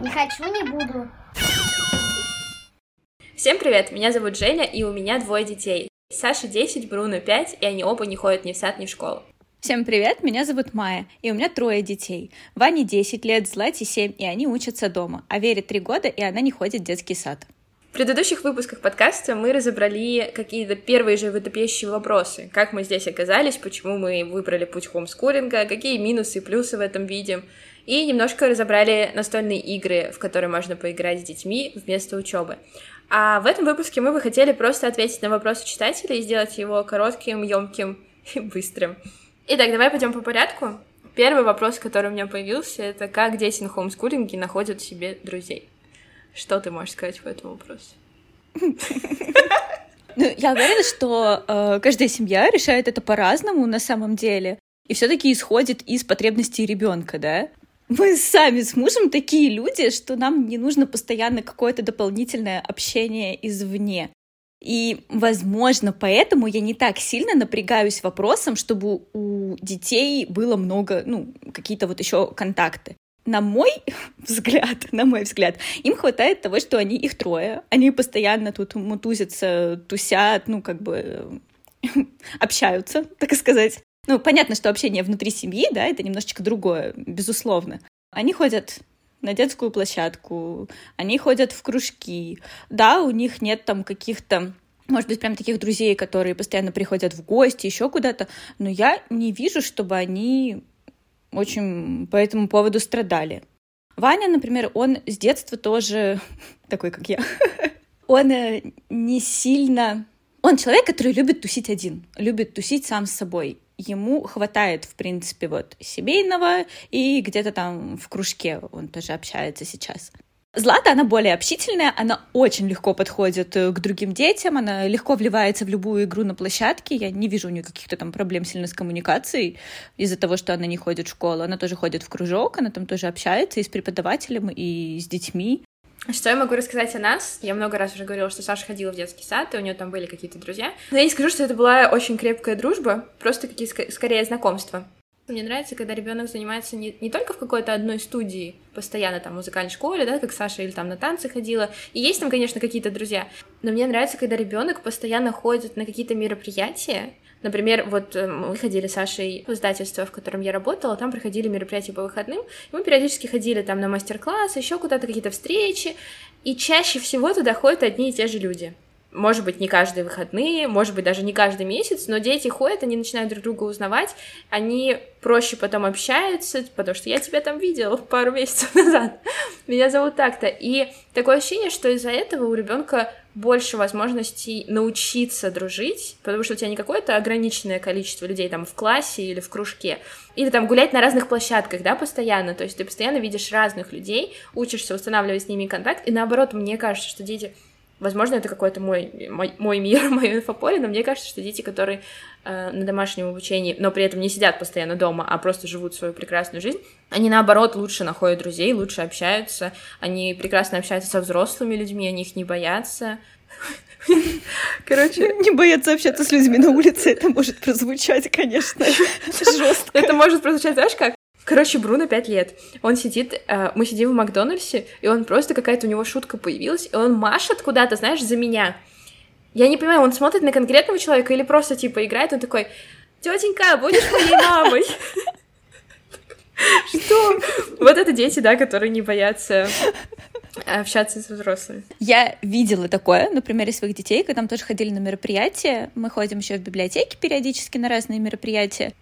Не хочу, не буду. Всем привет, меня зовут Женя, и у меня двое детей. Саша 10, Бруно 5, и они оба не ходят ни в сад, ни в школу. Всем привет, меня зовут Майя, и у меня трое детей. Ване 10 лет, Злате 7, и они учатся дома, а Вере 3 года, и она не ходит в детский сад. В предыдущих выпусках подкаста мы разобрали какие-то первые же животопещущие вопросы. Как мы здесь оказались, почему мы выбрали путь хомскулинга, какие минусы и плюсы в этом видим. И немножко разобрали настольные игры, в которые можно поиграть с детьми вместо учебы. А в этом выпуске мы бы хотели просто ответить на вопросы читателей и сделать его коротким, емким и быстрым. Итак, давай пойдем по порядку. Первый вопрос, который у меня появился, это как дети на хомскулинге находят себе друзей. Что ты можешь сказать по этому вопросу? Ну, я уверена, что э, каждая семья решает это по-разному на самом деле. И все-таки исходит из потребностей ребенка, да? Мы сами с мужем такие люди, что нам не нужно постоянно какое-то дополнительное общение извне. И, возможно, поэтому я не так сильно напрягаюсь вопросом, чтобы у детей было много, ну, какие-то вот еще контакты на мой взгляд, на мой взгляд, им хватает того, что они их трое. Они постоянно тут мутузятся, тусят, ну, как бы общаются, так сказать. Ну, понятно, что общение внутри семьи, да, это немножечко другое, безусловно. Они ходят на детскую площадку, они ходят в кружки. Да, у них нет там каких-то может быть, прям таких друзей, которые постоянно приходят в гости, еще куда-то, но я не вижу, чтобы они очень по этому поводу страдали. Ваня, например, он с детства тоже такой, как я. Он э, не сильно... Он человек, который любит тусить один, любит тусить сам с собой. Ему хватает, в принципе, вот семейного и где-то там в кружке он тоже общается сейчас. Злата, она более общительная, она очень легко подходит э, к другим детям, она легко вливается в любую игру на площадке. Я не вижу у нее каких-то там проблем сильно с коммуникацией из-за того, что она не ходит в школу. Она тоже ходит в кружок, она там тоже общается и с преподавателем, и с детьми. Что я могу рассказать о нас? Я много раз уже говорила, что Саша ходила в детский сад, и у нее там были какие-то друзья. Но я не скажу, что это была очень крепкая дружба, просто какие скорее знакомства. Мне нравится, когда ребенок занимается не, не только в какой-то одной студии, постоянно там в музыкальной школе, да, как Саша, или там на танцы ходила. И есть там, конечно, какие-то друзья. Но мне нравится, когда ребенок постоянно ходит на какие-то мероприятия. Например, вот э, мы ходили с Сашей в издательство, в котором я работала, там проходили мероприятия по выходным, и мы периодически ходили там на мастер-классы, еще куда-то какие-то встречи, и чаще всего туда ходят одни и те же люди. Может быть, не каждые выходные, может быть, даже не каждый месяц, но дети ходят, они начинают друг друга узнавать, они проще потом общаются, потому что я тебя там видела пару месяцев назад, меня зовут так-то, и такое ощущение, что из-за этого у ребенка больше возможностей научиться дружить, потому что у тебя не какое-то ограниченное количество людей там в классе или в кружке, или там гулять на разных площадках, да, постоянно, то есть ты постоянно видишь разных людей, учишься устанавливать с ними контакт, и наоборот, мне кажется, что дети Возможно, это какой-то мой, мой, мой мир, мое инфополе, но мне кажется, что дети, которые э, на домашнем обучении, но при этом не сидят постоянно дома, а просто живут свою прекрасную жизнь, они, наоборот, лучше находят друзей, лучше общаются, они прекрасно общаются со взрослыми людьми, они их не боятся. Короче... Не боятся общаться с людьми на улице, это может прозвучать, конечно, жестко. Это может прозвучать, знаешь как? Короче, Бруно 5 лет. Он сидит, э, мы сидим в Макдональдсе, и он просто какая-то у него шутка появилась, и он машет куда-то, знаешь, за меня. Я не понимаю, он смотрит на конкретного человека или просто типа играет, он такой, тетенька, будешь моей мамой? Что? Вот это дети, да, которые не боятся общаться с взрослыми. Я видела такое на примере своих детей, когда мы тоже ходили на мероприятия. Мы ходим еще в библиотеке периодически на разные мероприятия.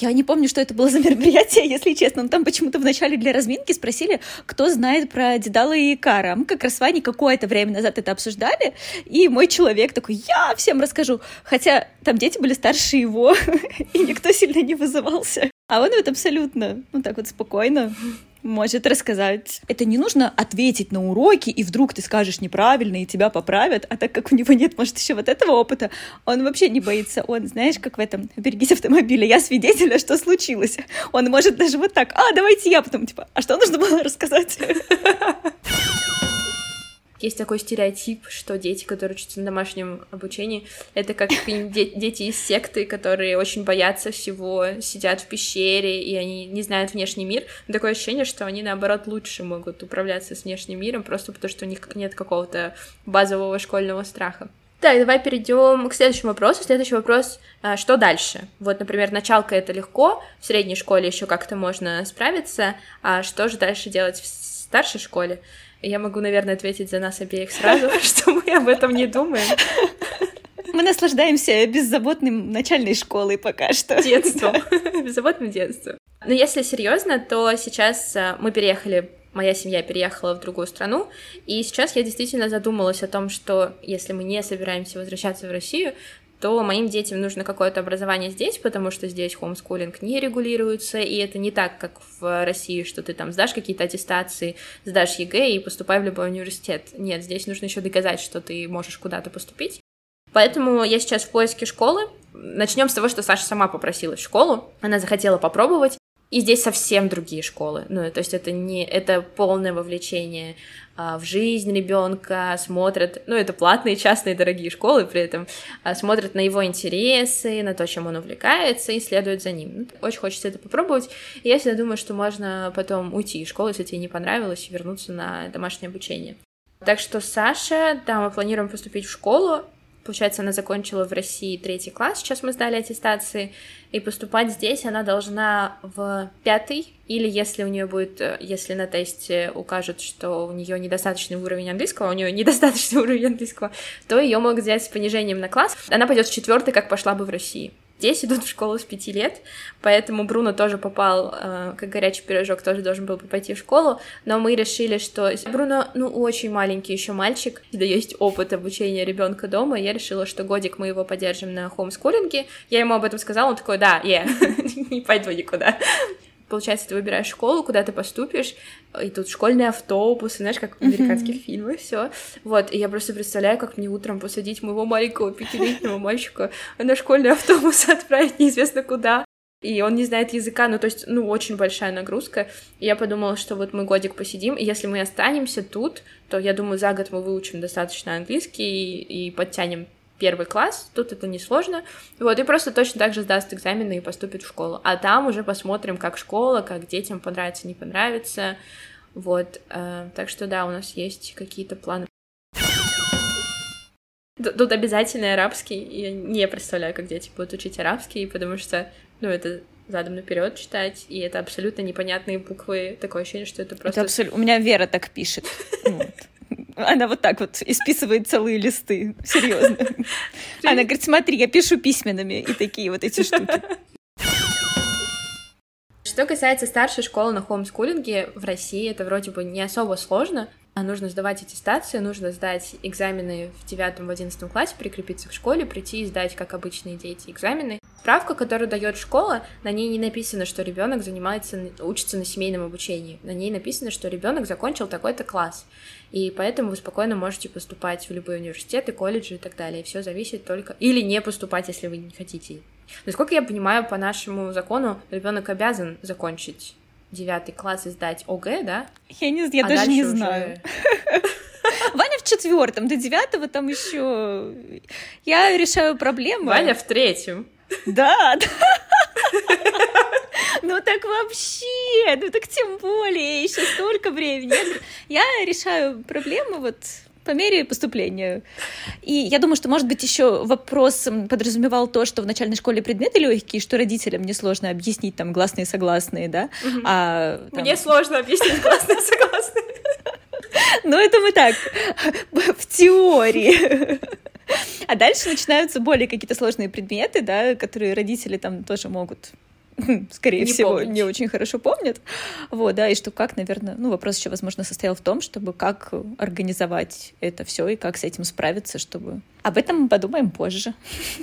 Я не помню, что это было за мероприятие, если честно. Но там почему-то вначале для разминки спросили, кто знает про Дедала и Икара. Мы как раз с Ваней какое-то время назад это обсуждали, и мой человек такой, я всем расскажу. Хотя там дети были старше его, и никто сильно не вызывался. А он вот абсолютно, ну так вот спокойно может рассказать. Это не нужно ответить на уроки, и вдруг ты скажешь неправильно, и тебя поправят, а так как у него нет, может, еще вот этого опыта, он вообще не боится. Он, знаешь, как в этом «Берегись автомобиля», я свидетель, а что случилось. Он может даже вот так, а, давайте я, потом типа, а что нужно было рассказать? Есть такой стереотип, что дети, которые учатся на домашнем обучении, это как дети из секты, которые очень боятся всего, сидят в пещере, и они не знают внешний мир. Такое ощущение, что они, наоборот, лучше могут управляться с внешним миром, просто потому что у них нет какого-то базового школьного страха. Так, давай перейдем к следующему вопросу. Следующий вопрос, а, что дальше? Вот, например, началка это легко, в средней школе еще как-то можно справиться, а что же дальше делать в старшей школе? Я могу, наверное, ответить за нас обеих сразу, что мы об этом не думаем. Мы наслаждаемся беззаботным начальной школой пока что. Детством. Беззаботным детством. Но если серьезно, то сейчас а, мы переехали моя семья переехала в другую страну, и сейчас я действительно задумалась о том, что если мы не собираемся возвращаться в Россию, то моим детям нужно какое-то образование здесь, потому что здесь homeschooling не регулируется, и это не так, как в России, что ты там сдашь какие-то аттестации, сдашь ЕГЭ и поступай в любой университет. Нет, здесь нужно еще доказать, что ты можешь куда-то поступить. Поэтому я сейчас в поиске школы. Начнем с того, что Саша сама попросилась в школу. Она захотела попробовать. И здесь совсем другие школы. Ну, то есть это не это полное вовлечение а, в жизнь ребенка, смотрят, ну, это платные, частные, дорогие школы, при этом а, смотрят на его интересы, на то, чем он увлекается, и следуют за ним. Ну, очень хочется это попробовать. И я всегда думаю, что можно потом уйти из школы, если тебе не понравилось, и вернуться на домашнее обучение. Так что Саша, да, мы планируем поступить в школу, Получается, она закончила в России третий класс, сейчас мы сдали аттестации, и поступать здесь она должна в пятый, или если у нее будет, э, если на тесте укажут, что у нее недостаточный уровень английского, а у нее недостаточный уровень английского, то ее могут взять с понижением на класс. Она пойдет в четвертый, как пошла бы в России здесь идут в школу с пяти лет, поэтому Бруно тоже попал, э, как горячий пирожок, тоже должен был пойти в школу, но мы решили, что Бруно, ну, очень маленький еще мальчик, да есть опыт обучения ребенка дома, я решила, что годик мы его поддержим на хомскулинге, я ему об этом сказала, он такой, да, я, не пойду никуда получается, ты выбираешь школу, куда ты поступишь, и тут школьный автобус, знаешь, как в американских mm-hmm. фильмах, все. Вот, и я просто представляю, как мне утром посадить моего маленького пятилетнего мальчика на школьный автобус отправить неизвестно куда. И он не знает языка, ну, то есть, ну, очень большая нагрузка. И я подумала, что вот мы годик посидим, и если мы останемся тут, то, я думаю, за год мы выучим достаточно английский и, и подтянем первый класс, тут это несложно, вот, и просто точно так же сдаст экзамены и поступит в школу, а там уже посмотрим, как школа, как детям понравится, не понравится, вот, э, так что да, у нас есть какие-то планы. Тут обязательно арабский, я не представляю, как дети будут учить арабский, потому что, ну, это задом наперед читать, и это абсолютно непонятные буквы, такое ощущение, что это просто... Это абсолютно... У меня Вера так пишет. Она вот так вот исписывает целые листы. Серьезно. Она говорит, смотри, я пишу письменными. И такие вот эти штуки. Что касается старшей школы на хоумскулинге, в России это вроде бы не особо сложно. А нужно сдавать аттестации, нужно сдать экзамены в девятом, в одиннадцатом классе, прикрепиться к школе, прийти и сдать, как обычные дети, экзамены. Справка, которую дает школа, на ней не написано, что ребенок занимается, учится на семейном обучении. На ней написано, что ребенок закончил такой-то класс. И поэтому вы спокойно можете поступать в любые университеты, колледжи и так далее. Все зависит только... Или не поступать, если вы не хотите. Насколько я понимаю, по нашему закону ребенок обязан закончить девятый класс и сдать ОГЭ, да? Я не, я а даже не знаю. Ваня в четвертом, до девятого там еще я решаю проблемы. Ваня в третьем. Да, да. Ну так вообще, ну так тем более, еще столько времени. Я решаю проблемы вот по мере поступления. И я думаю, что, может быть, еще вопрос подразумевал то, что в начальной школе предметы легкие, что родителям несложно объяснить там гласные согласные, да? Угу. А, там... Мне сложно объяснить гласные согласные. Ну, это мы так, в теории. А дальше начинаются более какие-то сложные предметы, да, которые родители там тоже могут скорее не всего, помнить. не очень хорошо помнят. Вот, да, и что как, наверное, ну, вопрос еще, возможно, состоял в том, чтобы как организовать это все и как с этим справиться, чтобы об этом мы подумаем позже.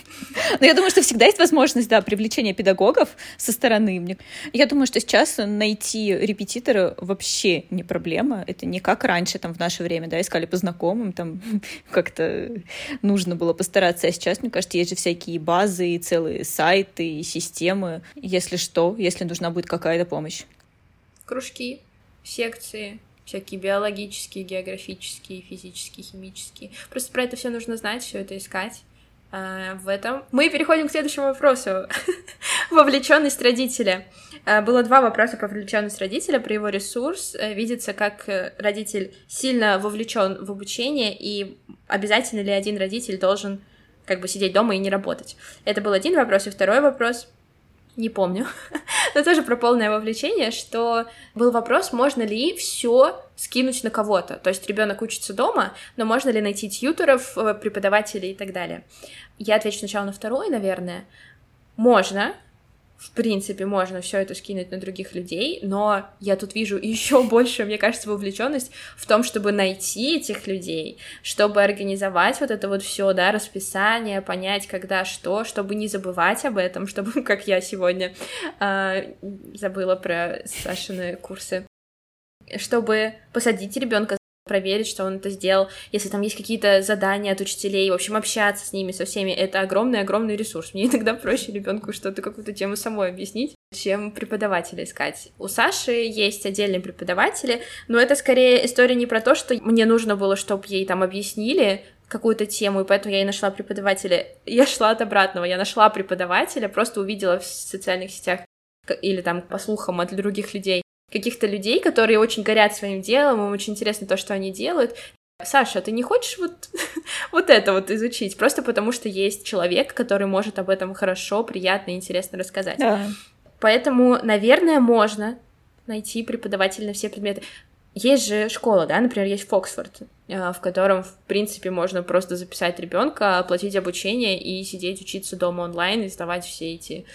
Но я думаю, что всегда есть возможность, да, привлечения педагогов со стороны. Я думаю, что сейчас найти репетитора вообще не проблема. Это не как раньше, там, в наше время, да, искали по знакомым, там, как-то нужно было постараться. А сейчас, мне кажется, есть же всякие базы и целые сайты и системы, если что, если нужна будет какая-то помощь. Кружки, секции, всякие биологические, географические, физические, химические. Просто про это все нужно знать, все это искать. А, в этом мы переходим к следующему вопросу. Вовлеченность родителя. А, было два вопроса про вовлеченность родителя, про его ресурс. Э, видится, как э, родитель сильно вовлечен в обучение, и обязательно ли один родитель должен как бы сидеть дома и не работать. Это был один вопрос. И второй вопрос, не помню, но тоже про полное вовлечение, что был вопрос, можно ли все скинуть на кого-то. То есть ребенок учится дома, но можно ли найти тьютеров, э, преподавателей и так далее. Я отвечу сначала на второй, наверное. Можно, в принципе, можно все это скинуть на других людей, но я тут вижу еще больше, мне кажется, вовлеченность в том, чтобы найти этих людей, чтобы организовать вот это вот все, да, расписание, понять, когда что, чтобы не забывать об этом, чтобы, как я сегодня э, забыла про Сашины курсы, чтобы посадить ребенка проверить, что он это сделал, если там есть какие-то задания от учителей, в общем, общаться с ними, со всеми, это огромный-огромный ресурс. Мне иногда проще ребенку что-то, какую-то тему самой объяснить, чем преподавателя искать. У Саши есть отдельные преподаватели, но это скорее история не про то, что мне нужно было, чтобы ей там объяснили, какую-то тему, и поэтому я и нашла преподавателя. Я шла от обратного, я нашла преподавателя, просто увидела в социальных сетях или там по слухам от других людей, каких-то людей, которые очень горят своим делом, им очень интересно то, что они делают. Саша, ты не хочешь вот, вот это вот изучить? Просто потому что есть человек, который может об этом хорошо, приятно и интересно рассказать. Да. Поэтому, наверное, можно найти преподавателя на все предметы. Есть же школа, да, например, есть Фоксфорд, э, в котором, в принципе, можно просто записать ребенка, оплатить обучение и сидеть учиться дома онлайн и сдавать все эти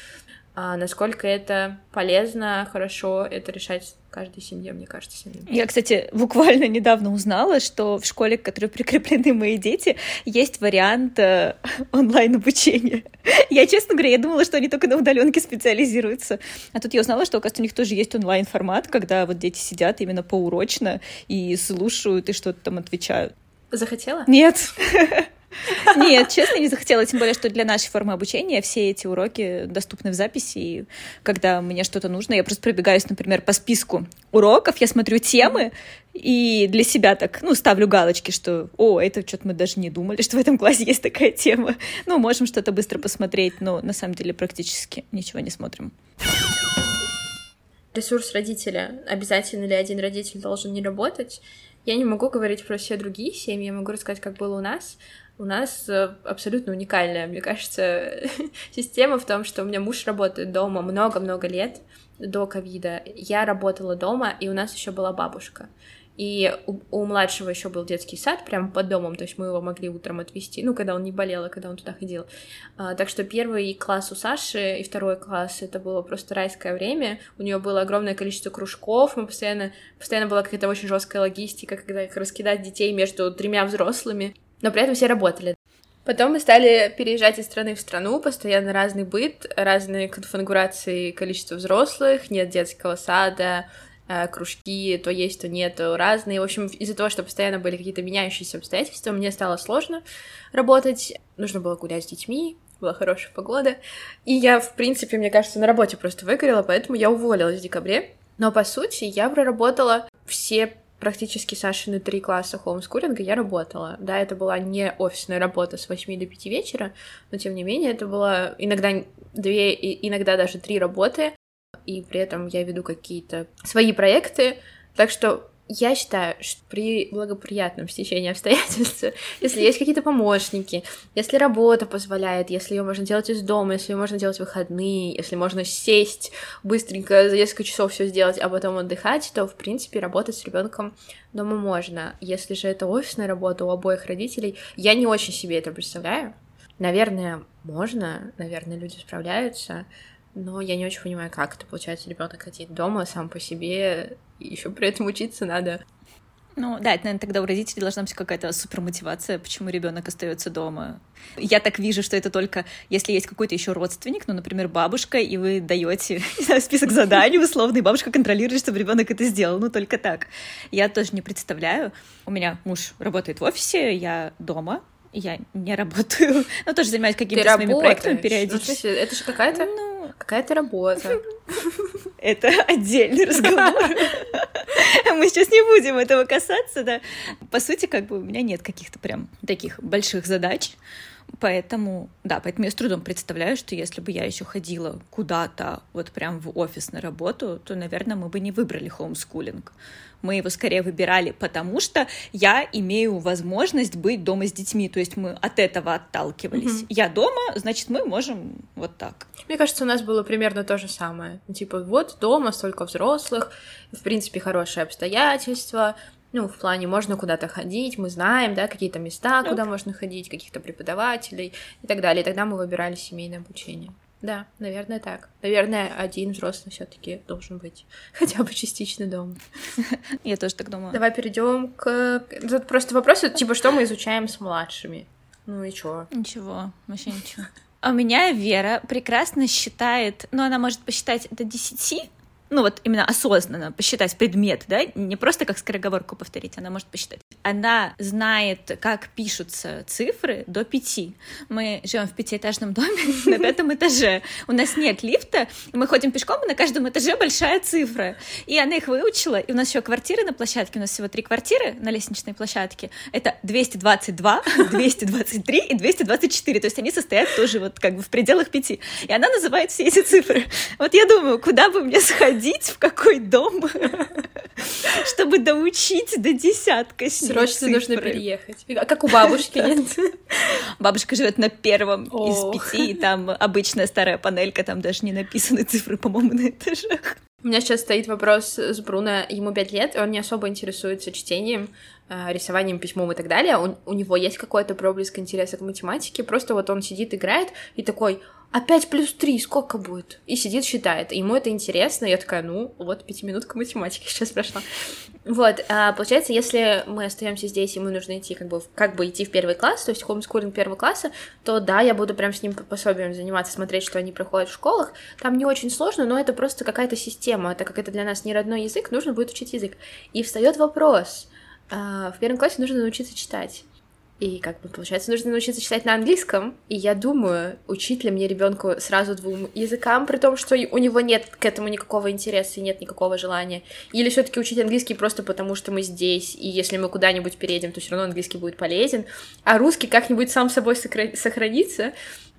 а насколько это полезно, хорошо, это решать каждой семье, мне кажется, самим. Я, кстати, буквально недавно узнала, что в школе, к которой прикреплены мои дети, есть вариант э, онлайн-обучения. Я, честно говоря, я думала, что они только на удаленке специализируются. А тут я узнала, что, оказывается, у них тоже есть онлайн-формат, когда вот дети сидят именно поурочно и слушают, и что-то там отвечают. Захотела? Нет. Нет, честно, не захотела, тем более, что для нашей формы обучения все эти уроки доступны в записи, и когда мне что-то нужно, я просто пробегаюсь, например, по списку уроков, я смотрю темы, и для себя так, ну, ставлю галочки, что, о, это что-то мы даже не думали, что в этом классе есть такая тема. Ну, можем что-то быстро посмотреть, но на самом деле практически ничего не смотрим. Ресурс родителя. Обязательно ли один родитель должен не работать? Я не могу говорить про все другие семьи, я могу рассказать, как было у нас. У нас э, абсолютно уникальная, мне кажется, система в том, что у меня муж работает дома много-много лет до ковида. Я работала дома, и у нас еще была бабушка. И у, у младшего еще был детский сад прямо под домом, то есть мы его могли утром отвезти, ну, когда он не болел, а когда он туда ходил. А, так что первый класс у Саши и второй класс это было просто райское время. У нее было огромное количество кружков, мы постоянно, постоянно была какая-то очень жесткая логистика, когда их раскидать детей между тремя взрослыми но при этом все работали. Потом мы стали переезжать из страны в страну, постоянно разный быт, разные конфигурации количества взрослых, нет детского сада, э, кружки, то есть, то нет, то разные. В общем, из-за того, что постоянно были какие-то меняющиеся обстоятельства, мне стало сложно работать. Нужно было гулять с детьми, была хорошая погода. И я, в принципе, мне кажется, на работе просто выгорела, поэтому я уволилась в декабре. Но, по сути, я проработала все практически Сашины три класса хоумскулинга я работала. Да, это была не офисная работа с 8 до 5 вечера, но тем не менее это было иногда две, иногда даже три работы, и при этом я веду какие-то свои проекты, так что я считаю, что при благоприятном стечении обстоятельств, если есть какие-то помощники, если работа позволяет, если ее можно делать из дома, если ее можно делать в выходные, если можно сесть быстренько за несколько часов все сделать, а потом отдыхать, то, в принципе, работать с ребенком дома можно. Если же это офисная работа у обоих родителей, я не очень себе это представляю. Наверное, можно, наверное, люди справляются, но я не очень понимаю, как это получается ребенок сидит дома сам по себе, и еще при этом учиться надо. Ну да, это, наверное, тогда у родителей должна быть какая-то супермотивация, почему ребенок остается дома. Я так вижу, что это только если есть какой-то еще родственник, ну, например, бабушка, и вы даете список заданий условно, и бабушка контролирует, чтобы ребенок это сделал. Ну, только так. Я тоже не представляю. У меня муж работает в офисе, я дома, я не работаю, но тоже занимаюсь какими-то своими проектами периодически. Ну, смысле, это же какая-то ну... какая-то работа. это отдельный разговор. Мы сейчас не будем этого касаться, да. По сути, как бы у меня нет каких-то прям таких больших задач. Поэтому, да, поэтому я с трудом представляю, что если бы я еще ходила куда-то, вот прям в офис на работу, то, наверное, мы бы не выбрали хоумскулинг. Мы его скорее выбирали, потому что я имею возможность быть дома с детьми, то есть мы от этого отталкивались. Mm-hmm. Я дома, значит, мы можем вот так. Мне кажется, у нас было примерно то же самое. Типа, вот дома столько взрослых, в принципе, хорошие обстоятельства, ну, в плане, можно куда-то ходить, мы знаем, да, какие-то места, куда можно ходить, каких-то преподавателей и так далее. И тогда мы выбирали семейное обучение. Да, наверное, так. Наверное, один взрослый все-таки должен быть хотя бы частично дома. Я тоже так думаю. Давай перейдем к. Тут просто вопрос, типа, что мы изучаем с младшими. Ну и чё? Ничего, вообще ничего. А у меня Вера прекрасно считает, ну, она может посчитать до 10, ну вот именно осознанно посчитать предмет, да, не просто как скороговорку повторить, она может посчитать. Она знает, как пишутся цифры до пяти. Мы живем в пятиэтажном доме на пятом этаже. У нас нет лифта, мы ходим пешком, и на каждом этаже большая цифра. И она их выучила, и у нас еще квартиры на площадке, у нас всего три квартиры на лестничной площадке. Это 222, 223 и 224, то есть они состоят тоже вот как бы в пределах пяти. И она называет все эти цифры. Вот я думаю, куда бы мне сходить, ходить в какой дом, чтобы доучить до десятка с Срочно нужно переехать. А как у бабушки, нет? Бабушка живет на первом из пяти, и там обычная старая панелька, там даже не написаны цифры, по-моему, на этажах. У меня сейчас стоит вопрос с Бруно, ему пять лет, и он не особо интересуется чтением, э, рисованием, письмом и так далее. Он, у него есть какой-то проблеск интереса к математике, просто вот он сидит, играет и такой, а 5 плюс 3 сколько будет? И сидит, считает. Ему это интересно. Я такая, ну, вот пятиминутка математики сейчас прошла. Вот, а, получается, если мы остаемся здесь, и мы нужно идти, как бы, как бы идти в первый класс, то есть хомскулинг первого класса, то да, я буду прям с ним пособием заниматься, смотреть, что они проходят в школах. Там не очень сложно, но это просто какая-то система. Это как это для нас не родной язык, нужно будет учить язык. И встает вопрос. А, в первом классе нужно научиться читать. И как бы получается, нужно научиться читать на английском. И я думаю, учить ли мне ребенку сразу двум языкам, при том, что у него нет к этому никакого интереса и нет никакого желания. Или все-таки учить английский просто потому, что мы здесь, и если мы куда-нибудь переедем, то все равно английский будет полезен. А русский как-нибудь сам собой сохранится.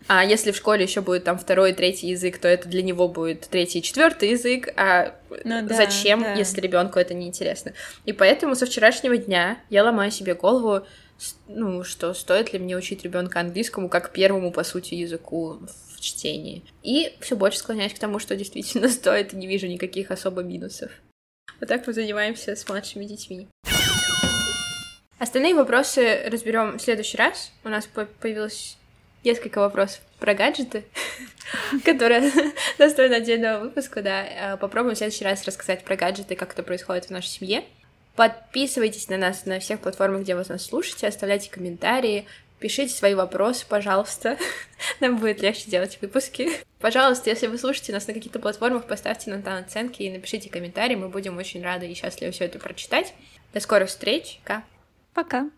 А если в школе еще будет там второй и третий язык, то это для него будет третий и четвертый язык. А ну, да, зачем, да. если ребенку это не интересно? И поэтому со вчерашнего дня я ломаю себе голову, ну, что стоит ли мне учить ребенка английскому как первому, по сути, языку в чтении. И все больше склоняюсь к тому, что действительно стоит, и не вижу никаких особо минусов. Вот так мы занимаемся с младшими детьми. Остальные вопросы разберем в следующий раз. У нас появилось несколько вопросов про гаджеты, которые достойны отдельного выпуска, да. Попробуем в следующий раз рассказать про гаджеты, как это происходит в нашей семье. Подписывайтесь на нас на всех платформах, где вы нас слушаете, оставляйте комментарии, пишите свои вопросы, пожалуйста. Нам будет легче делать выпуски. Пожалуйста, если вы слушаете нас на каких-то платформах, поставьте нам там оценки и напишите комментарии. Мы будем очень рады и счастливы все это прочитать. До скорых встреч. Пока. Пока.